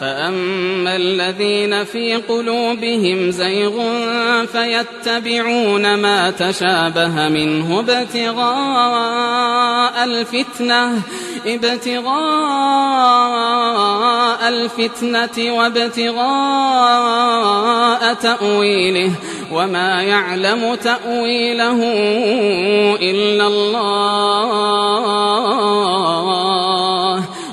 فأما الذين في قلوبهم زيغ فيتبعون ما تشابه منه ابتغاء الفتنة ابتغاء الفتنة وابتغاء تأويله وما يعلم تأويله إلا الله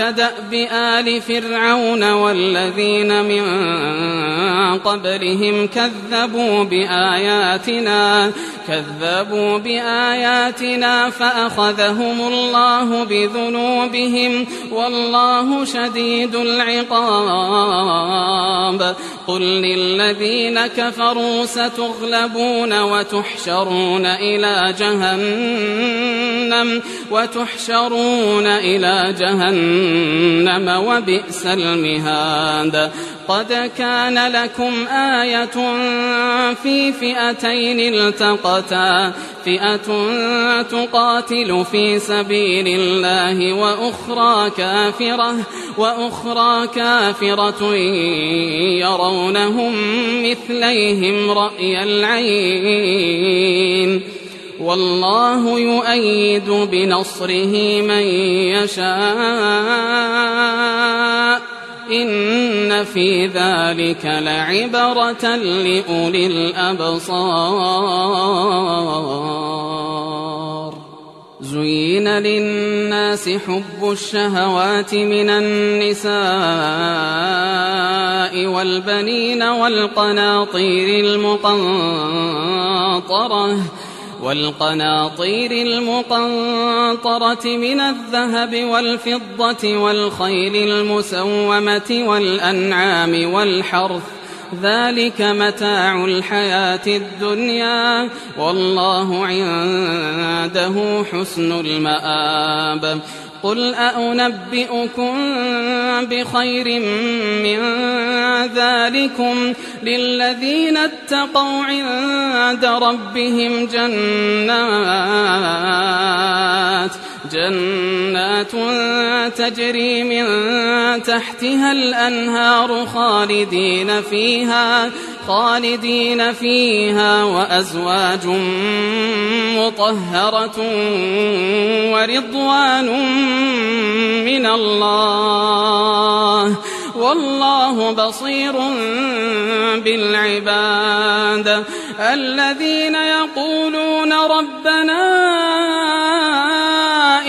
كدأب آل فرعون والذين من قبلهم كذبوا بآياتنا كذبوا بآياتنا فأخذهم الله بذنوبهم والله شديد العقاب. قل للذين كفروا ستغلبون وتحشرون إلى جهنم وتحشرون إلى جهنم. وبئس المهاد. قد كان لكم آية في فئتين التقتا. فئة تقاتل في سبيل الله وأخرى كافرة وأخرى كافرة يرونهم مثليهم رأي العين. والله يؤيد بنصره من يشاء. إن في ذلك لعبرة لأولي الأبصار. زين للناس حب الشهوات من النساء والبنين والقناطير المقنطرة. والقناطير المقنطرة من الذهب والفضة والخيل المسومة والأنعام والحرث ذلك متاع الحياة الدنيا والله عنده حسن المآب قل أأنبئكم بخير من ذلكم للذين اتقوا عند ربهم جنات جنات تجري من تحتها الأنهار خالدين فيها خالدين فيها وأزواج مطهرة ورضوان من الله. والله بصير بالعباد. الذين يقولون ربنا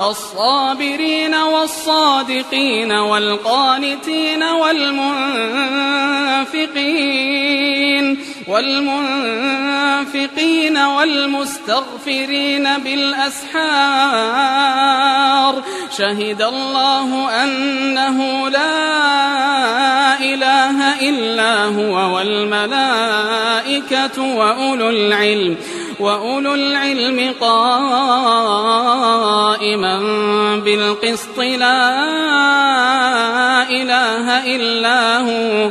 الصابرين والصادقين والقانتين والمنفقين والمنفقين والمستغفرين بالأسحار. شهد الله أنه لا إله إلا هو والملائكة وأولو العلم وأولو العلم قائما بالقسط لا إله إلا هو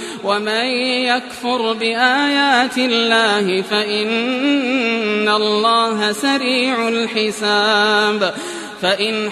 ومن يكفر بآيات الله فإن الله سريع الحساب فإن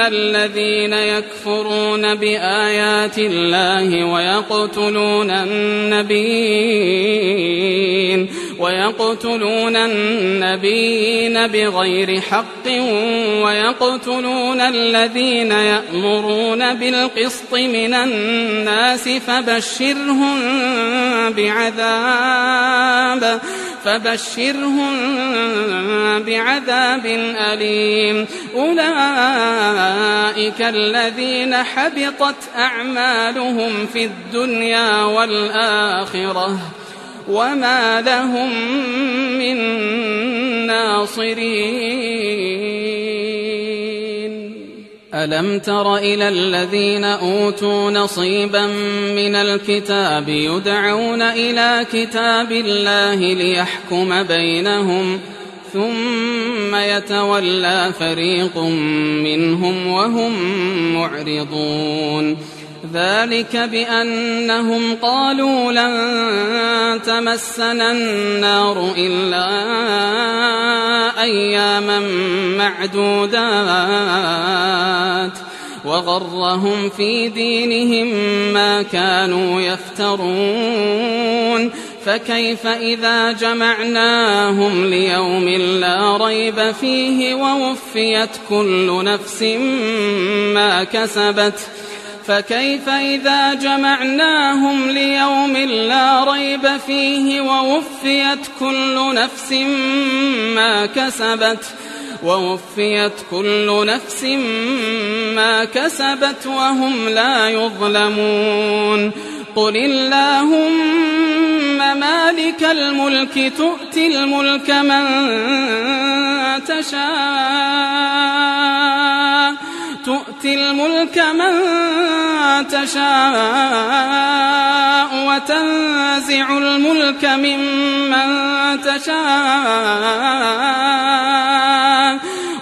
الذين يكفرون بآيات الله ويقتلون النبيين ويقتلون النبيين بغير حق ويقتلون الذين يأمرون بالقسط من الناس فبشرهم بعذاب فبشرهم بعذاب أليم أولئك الذين حبطت أعمالهم في الدنيا والآخرة وما لهم من ناصرين. ألم تر إلى الذين أوتوا نصيبا من الكتاب يدعون إلى كتاب الله ليحكم بينهم ثم يتولى فريق منهم وهم معرضون. ذلك بأنهم قالوا لن تمسنا النار إلا أياما معدودات. وغرهم في دينهم ما كانوا يفترون. فكيف إذا جمعناهم ليوم لا ريب فيه ووفيت كل نفس ما كسبت فكيف إذا جمعناهم ليوم لا ريب فيه ووفيت كل نفس ما كسبت ووفيت كل نفس ما كسبت وهم لا يظلمون قل اللهم مالك الملك تؤتي الملك من تشاء تؤتي الملك من تشاء وتنزع الملك ممن تشاء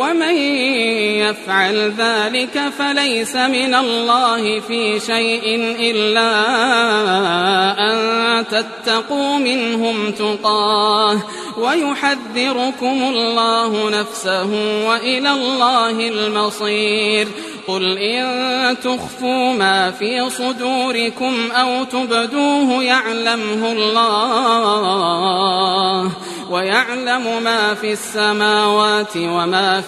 ومن يفعل ذلك فليس من الله في شيء إلا أن تتقوا منهم تقاه ويحذركم الله نفسه وإلى الله المصير قل إن تخفوا ما في صدوركم أو تبدوه يعلمه الله ويعلم ما في السماوات وما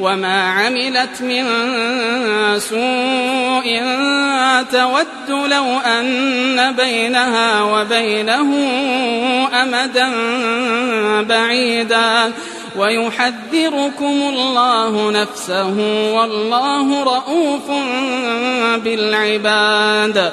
وما عملت من سوء تود لو أن بينها وبينه أمدا بعيدا ويحذركم الله نفسه والله رؤوف بالعباد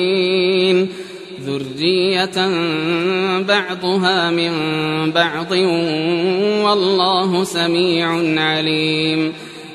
ذرية بعضها من بعض والله سميع عليم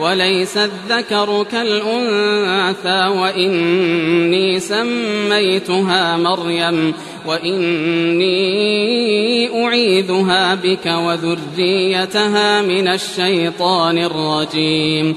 وليس الذكر كالأنثى وإني سميتها مريم وإني أعيذها بك وذريتها من الشيطان الرجيم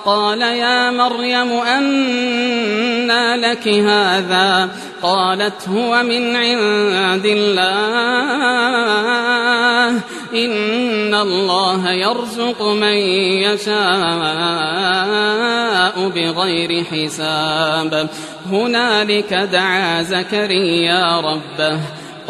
قال يا مريم أنى لك هذا؟ قالت هو من عند الله. إن الله يرزق من يشاء بغير حساب. هنالك دعا زكريا ربه.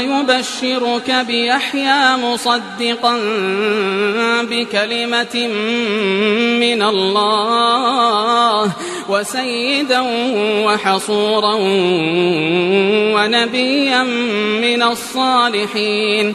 يبشرك بيحيى مصدقا بكلمة من الله وسيدا وحصورا ونبيا من الصالحين.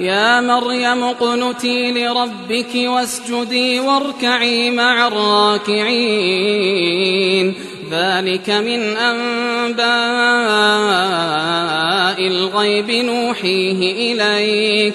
يا مريم اقنتي لربك واسجدي واركعي مع الراكعين. ذلك من أنباء الغيب نوحيه إليك.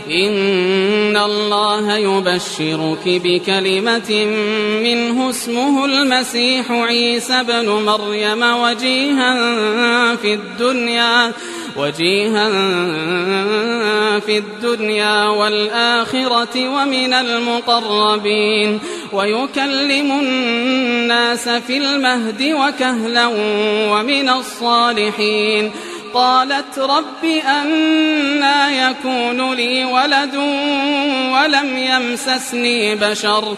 إن الله يبشرك بكلمة منه اسمه المسيح عيسى بن مريم وجيها في الدنيا وجيها في الدنيا والآخرة ومن المقربين ويكلم الناس في المهد وكهلا ومن الصالحين. قالت رب أنا يكون لي ولد ولم يمسسني بشر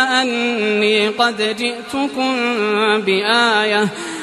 أني قد جئتكم بآية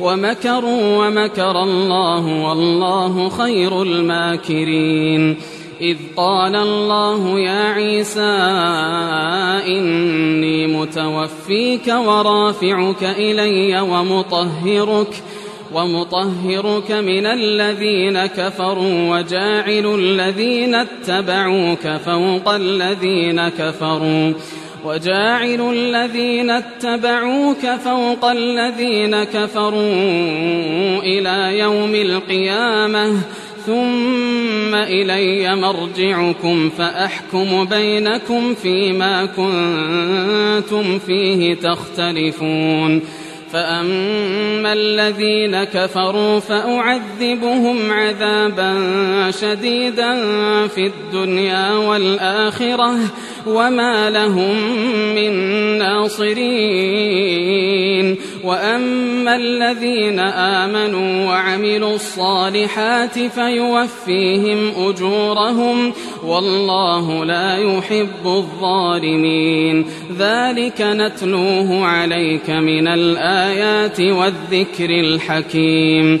ومكروا ومكر الله والله خير الماكرين. إذ قال الله يا عيسى إني متوفيك ورافعك إلي ومطهرك ومطهرك من الذين كفروا وجاعل الذين اتبعوك فوق الذين كفروا. وجاعل الذين اتبعوك فوق الذين كفروا إلى يوم القيامة ثم إلي مرجعكم فأحكم بينكم فيما كنتم فيه تختلفون فأما الذين كفروا فأعذبهم عذابا شديدا في الدنيا والآخرة وما لهم من ناصرين وأما الذين آمنوا وعملوا الصالحات فيوفيهم أجورهم والله لا يحب الظالمين ذلك نتلوه عليك من الآيات والذكر الحكيم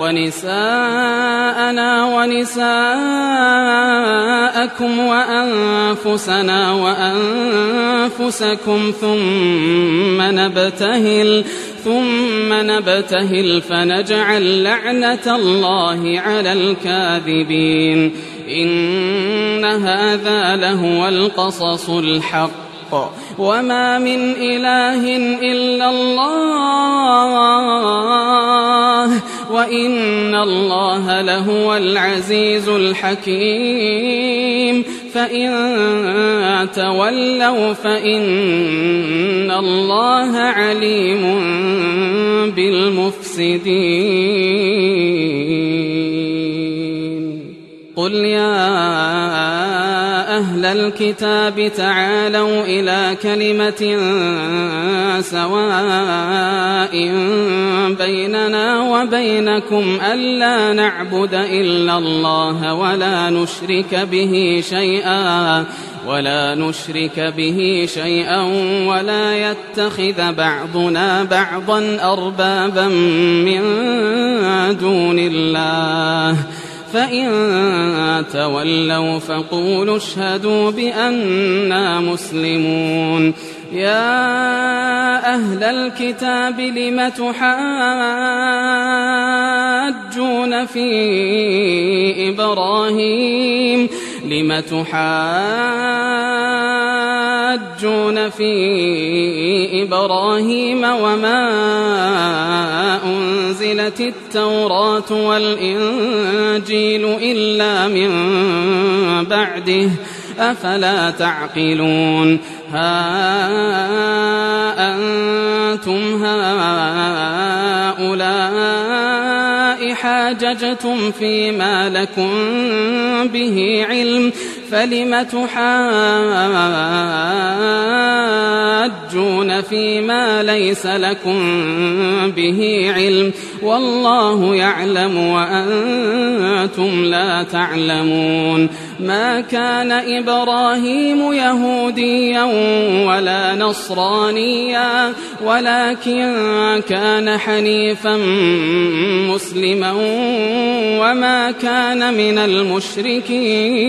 ونساءنا ونساءكم وأنفسنا وأنفسكم ثم نبتهل ثم نبتهل فنجعل لعنة الله على الكاذبين. إن هذا لهو القصص الحق. وما من إله إلا الله. وإن الله لهو العزيز الحكيم. فإن تولوا فإن الله عليم بالمفسدين. قل يا أهل الكتاب تعالوا إلى كلمة سواء بيننا وبينكم ألا نعبد إلا الله ولا نشرك به شيئا ولا نشرك به شيئا ولا يتخذ بعضنا بعضا أربابا من دون الله فإن تولوا فقولوا اشهدوا بأننا مسلمون يا أهل الكتاب لم تحاجون في إبراهيم لم تحاجون في إبراهيم وما أنزلت التوراة والإنجيل إلا من بعده أفلا تعقلون؟ ها أنتم هؤلاء حاججتم فيما لكم به علم فلم تحاجون فيما ليس لكم به علم والله يعلم وأنتم لا تعلمون ما كان إبراهيم يهوديا ولا نصرانيا ولكن كان حنيفا مسلما وما كان من المشركين.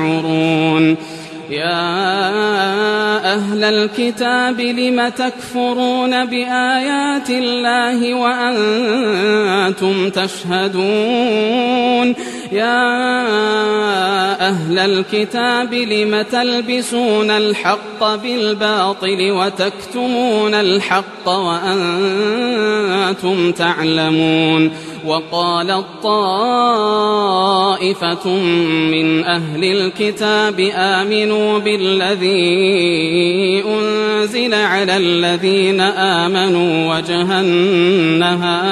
يا أهل الكتاب لم تكفرون بآيات الله وأنتم تشهدون؟ يا أهل الكتاب لم تلبسون الحق بالباطل وتكتمون الحق وأنتم تعلمون وقال طائفة من أهل الكتاب آمنوا بالذي أنزل على الذين آمنوا وجه النهار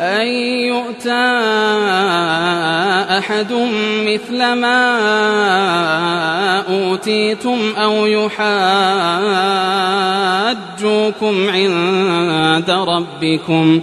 أن يؤتى أحد مثل ما أوتيتم أو يحاجوكم عند ربكم.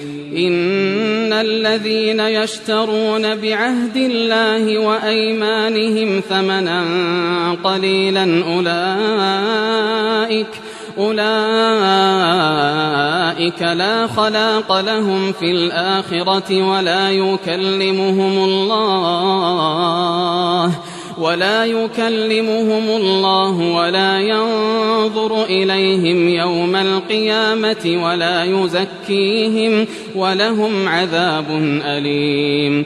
إن الذين يشترون بعهد الله وأيمانهم ثمنا قليلا أولئك أولئك لا خلاق لهم في الآخرة ولا يكلمهم الله. ولا يكلمهم الله ولا ينظر إليهم يوم القيامة ولا يزكيهم ولهم عذاب أليم.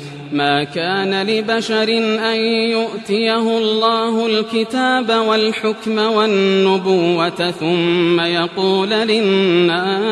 ما كان لبشر أن يؤتيه الله الكتاب والحكم والنبوة ثم يقول للناس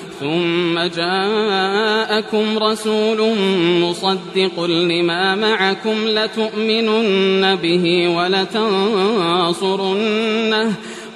ثم جاءكم رسول مصدق لما معكم لتؤمنن به ولتنصرنه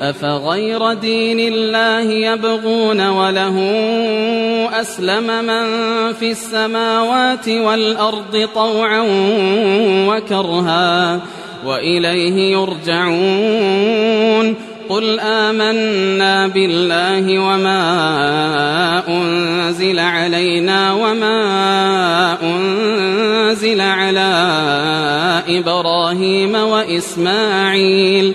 أفغير دين الله يبغون وله أسلم من في السماوات والأرض طوعا وكرها وإليه يرجعون قل آمنا بالله وما أنزل علينا وما أنزل على إبراهيم وإسماعيل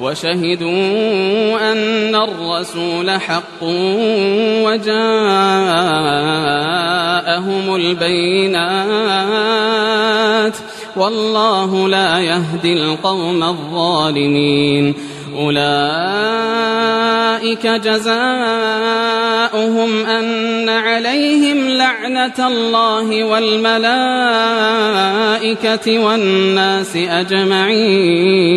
وشهدوا أن الرسول حق وجاءهم البينات والله لا يهدي القوم الظالمين أولئك جزاؤهم أن عليهم لعنة الله والملائكة والناس أجمعين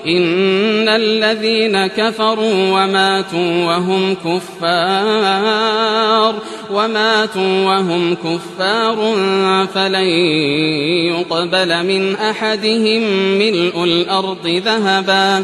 إن الذين كفروا وماتوا وهم كفار وماتوا وهم كفار فلن يقبل من أحدهم ملء الأرض ذهبا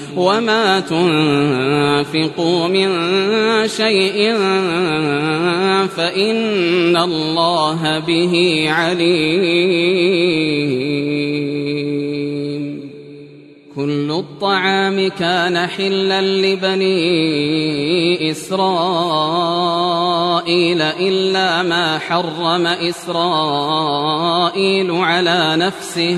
وما تنفقوا من شيء فإن الله به عليم كل الطعام كان حلا لبني إسرائيل إلا ما حرم إسرائيل على نفسه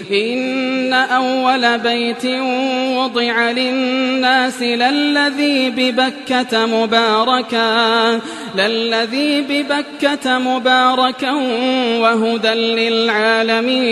إن أول بيت وضع للناس للذي ببكة مباركا للذي ببكة مباركا وهدى للعالمين.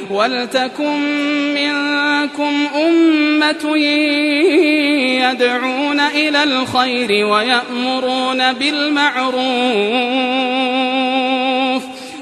ولتكن منكم أمة يدعون إلى الخير ويأمرون بالمعروف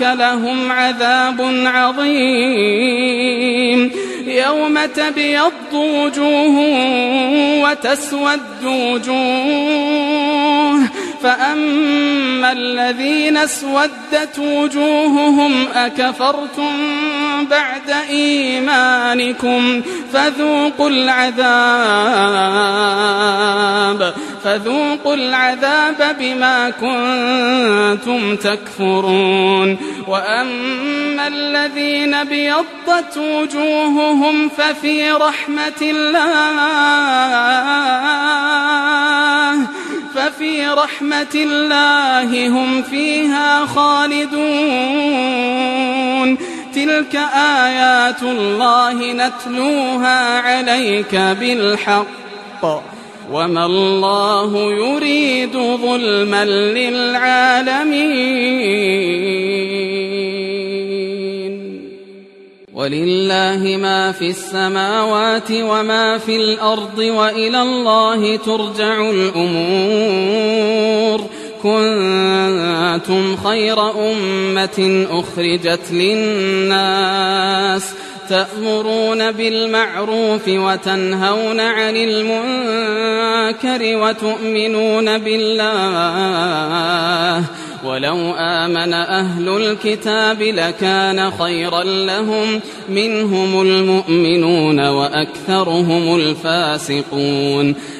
لهم عذاب عظيم. يوم تبيض وجوه وتسود وجوه فأما الذين اسودت وجوههم أكفرتم بعد إيمانكم فذوقوا العذاب فذوقوا العذاب بما كنتم تكفرون وأما الذين بيضت وجوههم ففي رحمة الله ففي رحمة الله هم فيها خالدون. تلك آيات الله نتلوها عليك بالحق. وما الله يريد ظلما للعالمين. ولله ما في السماوات وما في الأرض وإلى الله ترجع الأمور. كنتم خير أمة أخرجت للناس تأمرون بالمعروف وتنهون عن المنكر وتؤمنون بالله. ولو آمن أهل الكتاب لكان خيرا لهم منهم المؤمنون وأكثرهم الفاسقون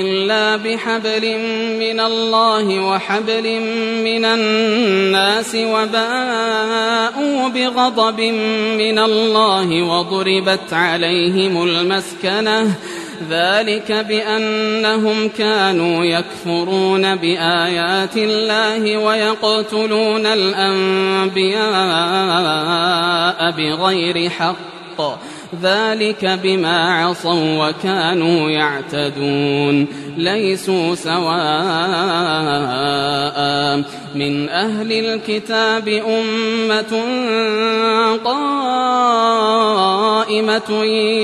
إلا بحبل من الله وحبل من الناس وباءوا بغضب من الله وضربت عليهم المسكنة. ذلك بأنهم كانوا يكفرون بآيات الله ويقتلون الأنبياء بغير حق. ذلك بما عصوا وكانوا يعتدون ليسوا سواء من أهل الكتاب أمة قائمة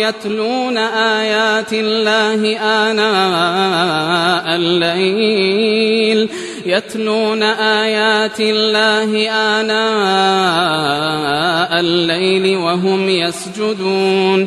يتلون آيات الله آناء الليل يتلون آيات الله آناء الليل وهم يسجدون يعلمون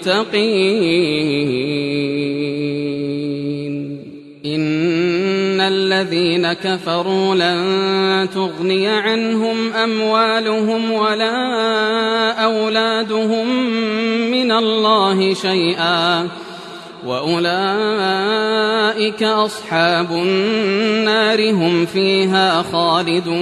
إن الذين كفروا لن تغني عنهم أموالهم ولا أولادهم من الله شيئا. وأولئك أصحاب النار هم فيها خالدون.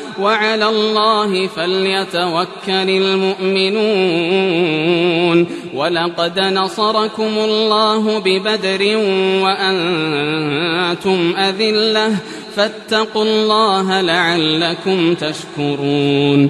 وعلى الله فليتوكل المؤمنون. ولقد نصركم الله ببدر وأنتم أذلة. فاتقوا الله لعلكم تشكرون.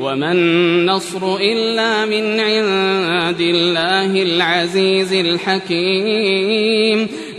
وما النصر إلا من عند الله العزيز الحكيم.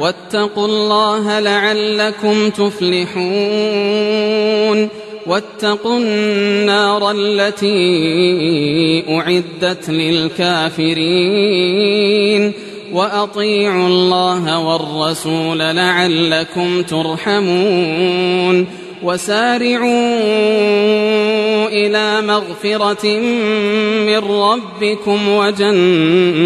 واتقوا الله لعلكم تفلحون واتقوا النار التي أعدت للكافرين وأطيعوا الله والرسول لعلكم ترحمون وسارعوا إلى مغفرة من ربكم وجنة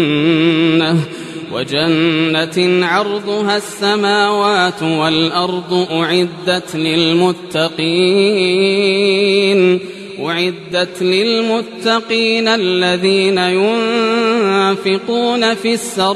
وجنة عرضها السماوات والأرض أعدت للمتقين أعدت للمتقين الذين ينفقون في السراء.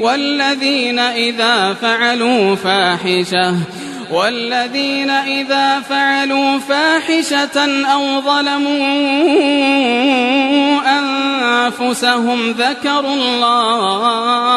والذين إذا فعلوا فاحشة والذين إذا فعلوا فاحشة أو ظلموا أنفسهم ذكروا الله.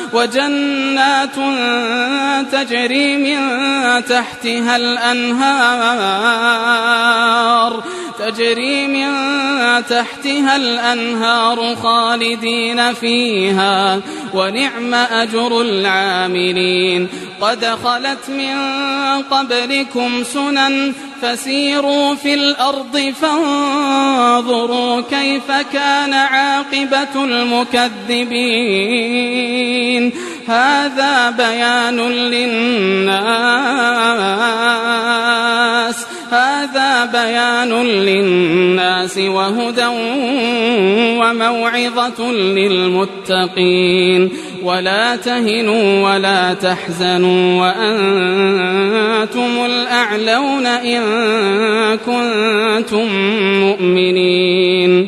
وجنات تجري من تحتها الأنهار تجري من تحتها الأنهار خالدين فيها ونعم أجر العاملين. قد خلت من قبلكم سنن فسيروا في الأرض فانظروا كيف كان عاقبة المكذبين. هذا بيان للناس هذا بيان للناس وهدى وموعظة للمتقين. ولا تهنوا ولا تحزنوا وأنتم الأعلون إن كنتم مؤمنين.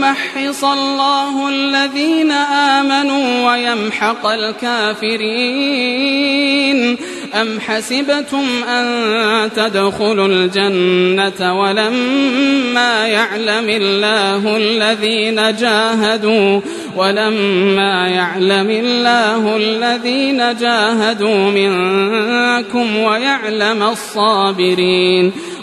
وليمحص الله الذين آمنوا ويمحق الكافرين. أم حسبتم أن تدخلوا الجنة ولما يعلم الله الذين جاهدوا؟ ولما يعلم الله الذين جاهدوا منكم ويعلم الصابرين.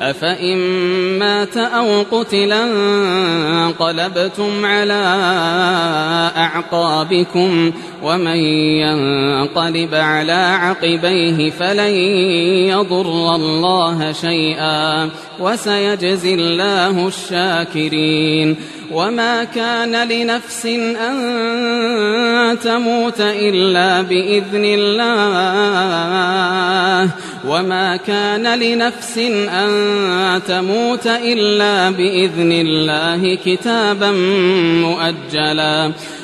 أفإن مات أو قتلا انقلبتم على أعقابكم ومن ينقلب على عقبيه فلن يضر الله شيئا وسيجزي الله الشاكرين وما كان لنفس أن تموت إلا بإذن الله وما كان لنفس أن تموت إلا بإذن الله كتابا مؤجلا.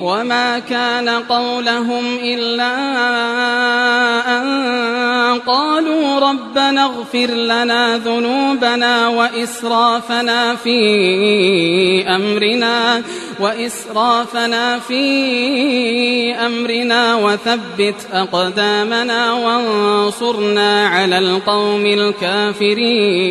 وما كان قولهم إلا أن قالوا ربنا اغفر لنا ذنوبنا وإسرافنا في أمرنا وإسرافنا في أمرنا وثبت أقدامنا وانصرنا على القوم الكافرين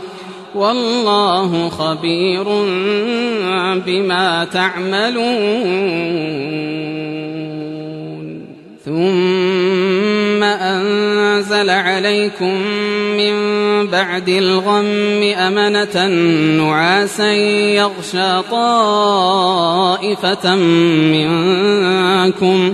والله خبير بما تعملون. ثم أنزل عليكم من بعد الغم أمنة نعاسا يغشى طائفة منكم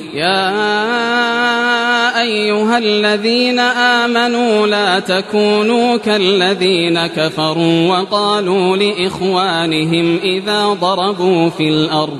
يا أيها الذين آمنوا لا تكونوا كالذين كفروا وقالوا لإخوانهم إذا ضربوا في الأرض.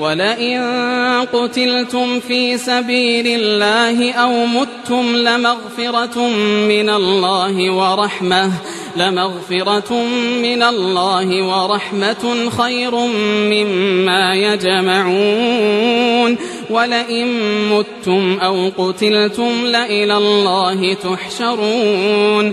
ولئن قتلتم في سبيل الله أو متم لمغفرة من الله ورحمة لمغفرة من الله ورحمة خير مما يجمعون. ولئن متم أو قتلتم لإلى الله تحشرون.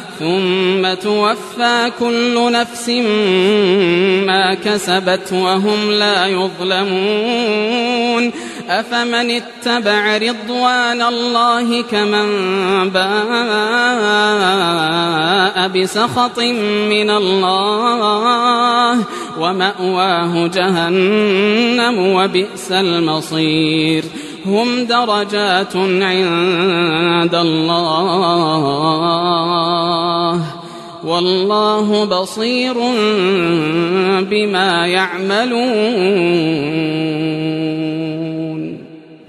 ثم توفى كل نفس ما كسبت وهم لا يظلمون. أفمن اتبع رضوان الله كمن باء بسخط من الله ومأواه جهنم وبئس المصير. هم درجات عند الله والله بصير بما يعملون.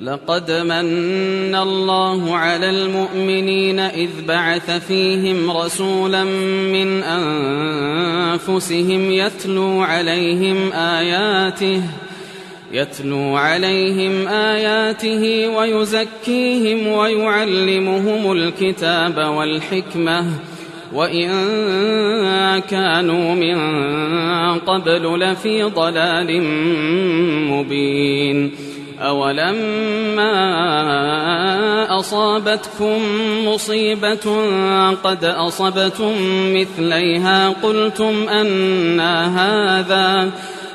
لقد من الله على المؤمنين إذ بعث فيهم رسولا من أنفسهم يتلو عليهم آياته يتلو عليهم آياته ويزكيهم ويعلمهم الكتاب والحكمة. وإن كانوا من قبل لفي ضلال مبين. أولما أصابتكم مصيبة قد أصبتم مثليها قلتم أنا هذا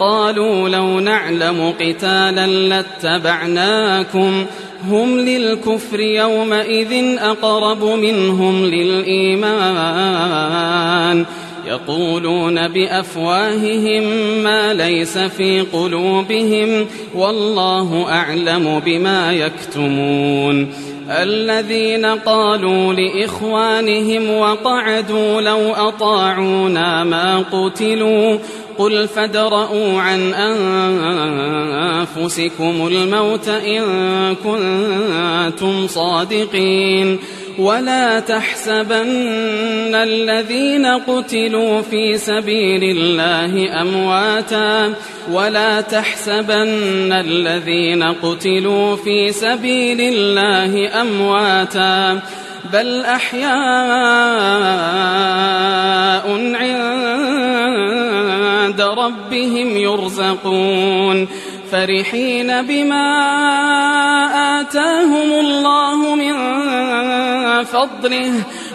قالوا لو نعلم قتالا لاتبعناكم هم للكفر يومئذ أقرب منهم للإيمان. يقولون بأفواههم ما ليس في قلوبهم والله أعلم بما يكتمون. الذين قالوا لإخوانهم وقعدوا لو أطاعونا ما قتلوا قل فادرءوا عن أنفسكم الموت إن كنتم صادقين. ولا تحسبن الذين قتلوا في سبيل الله أمواتا. ولا تحسبن الذين قتلوا في سبيل الله أمواتا. بل أحياء عند ربهم يرزقون فرحين بما آتاهم الله من فضله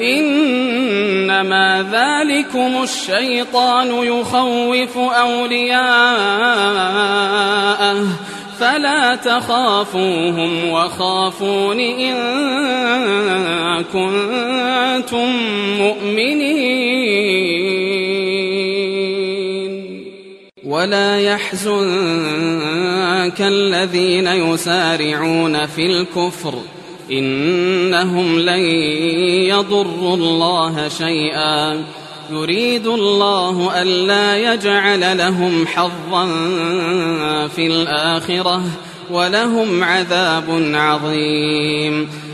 إنما ذلكم الشيطان يخوف أولياءه فلا تخافوهم وخافون إن كنتم مؤمنين. ولا يحزنك الذين يسارعون في الكفر. إنهم لن يضروا الله شيئا. يريد الله ألا يجعل لهم حظا في الآخرة ولهم عذاب عظيم.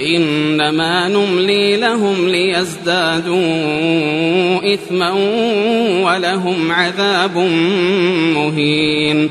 إنما نملي لهم ليزدادوا إثما ولهم عذاب مهين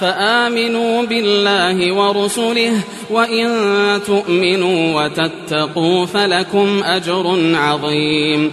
فآمنوا بالله ورسله وإن تؤمنوا وتتقوا فلكم أجر عظيم.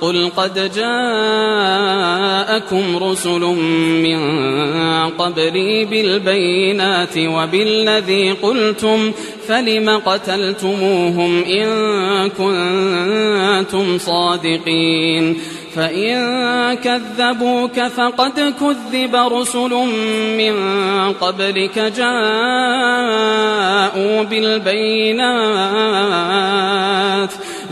قل قد جاءكم رسل من قبلي بالبينات وبالذي قلتم فلم قتلتموهم إن كنتم صادقين فإن كذبوك فقد كذب رسل من قبلك جاءوا بالبينات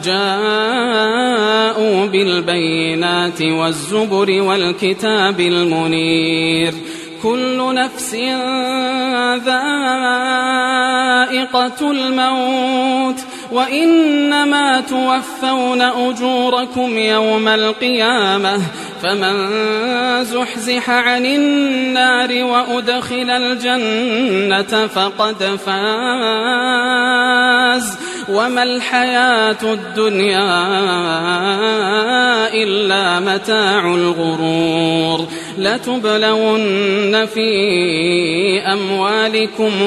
جاءوا بالبينات والزبر والكتاب المنير كل نفس ذائقة الموت وإنما توفون أجوركم يوم القيامة فمن زحزح عن النار وأدخل الجنة فقد فاز. وما الحياة الدنيا إلا متاع الغرور. لتبلون في أموالكم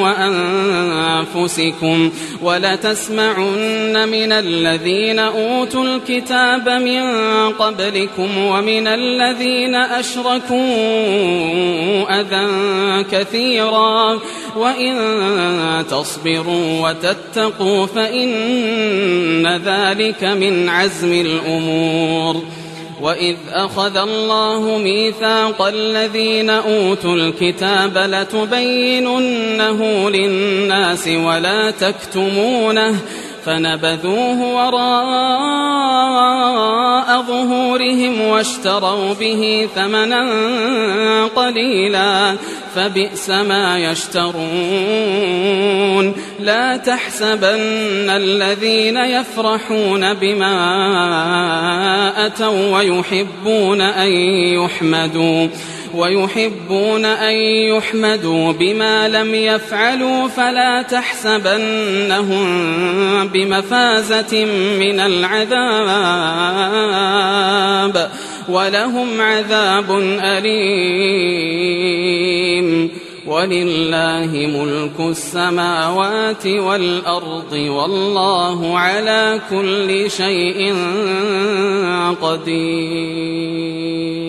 وأنفسكم ولتسمعن من الذين أوتوا الكتاب من قبلكم ومن الذين أشركوا أذى كثيرا وإن تصبروا وتتقوا فإن ذلك من عزم الأمور. وإذ أخذ الله ميثاق الذين أوتوا الكتاب لتبيننه للناس ولا تكتمونه فنبذوه وراء ظهورهم واشتروا به ثمنا قليلا فبئس ما يشترون. لا تحسبن الذين يفرحون بما أتوا ويحبون أن يحمدوا. ويحبون أن يحمدوا بما لم يفعلوا فلا تحسبنهم بمفازة من العذاب ولهم عذاب أليم. ولله ملك السماوات والأرض والله على كل شيء قدير.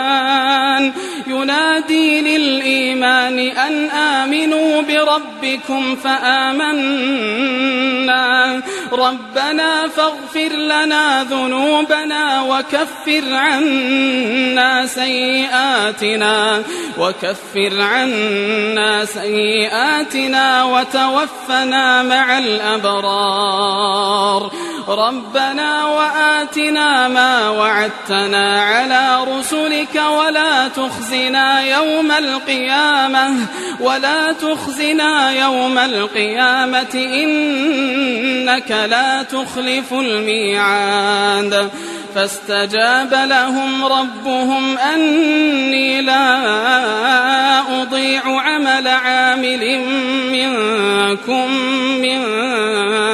للإيمان أن آمنوا بربكم فآمنا. ربنا فاغفر لنا ذنوبنا وكفر عنا سيئاتنا وكفر عنا سيئاتنا وتوفنا مع الأبرار. ربنا وآتنا ما وعدتنا على رسلك ولا تخزنا يوم القيامة. ولا تخزنا يوم القيامة إنك لا تخلف الميعاد. فاستجاب لهم ربهم أني لا أضيع عمل عامل منكم من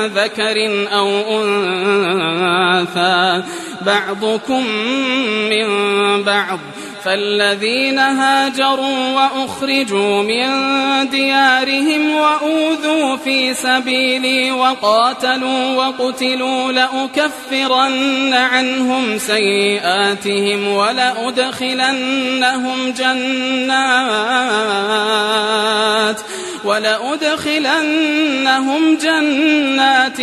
ذكر أو أنثى. بعضكم من بعض فالذين هاجروا وأخرجوا من ديارهم وأوذوا في سبيلي وقاتلوا وقتلوا لأكفرن عنهم سيئاتهم ولأدخلنهم جنات ولأدخلنهم جنات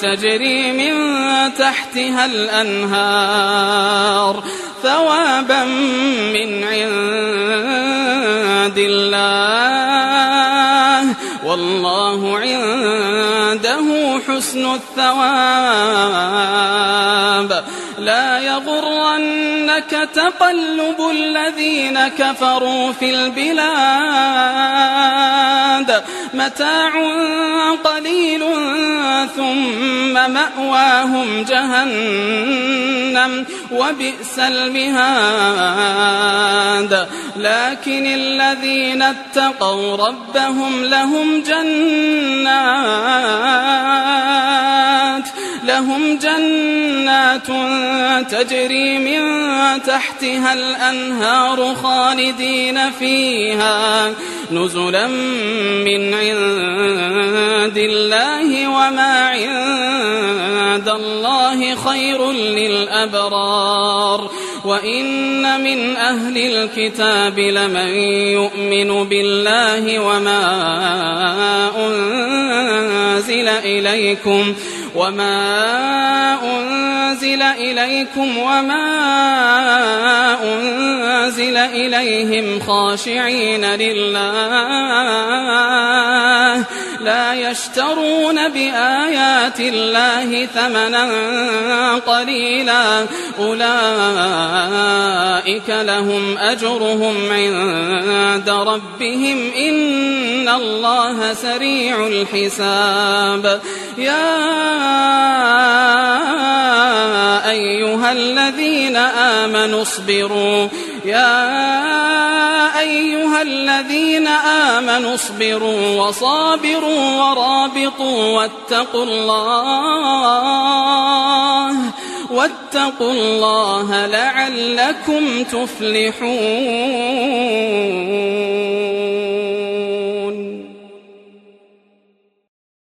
تجري من تحتها الأنهار ثوابا من عند الله. والله عنده حسن الثواب. يغرنك تقلب الذين كفروا في البلاد. متاع قليل ثم مأواهم جهنم وبئس المهاد. لكن الذين اتقوا ربهم لهم جنات. لهم جنات تجري من تحتها الأنهار خالدين فيها نزلا من عند الله وما عند الله خير للأبرار. وإن من أهل الكتاب لمن يؤمن بالله وما أنزل إليكم وما أنزل إليكم وما أنزل إليهم خاشعين لله لا يشترون بآيات الله ثمنا قليلا. أولئك لهم أجرهم عند ربهم. إن الله سريع الحساب. يا أيها الذين آمنوا اصبروا. يا أيها الذين آمنوا اصبروا وصابروا ورابطوا واتقوا الله واتقوا الله لعلكم تفلحون.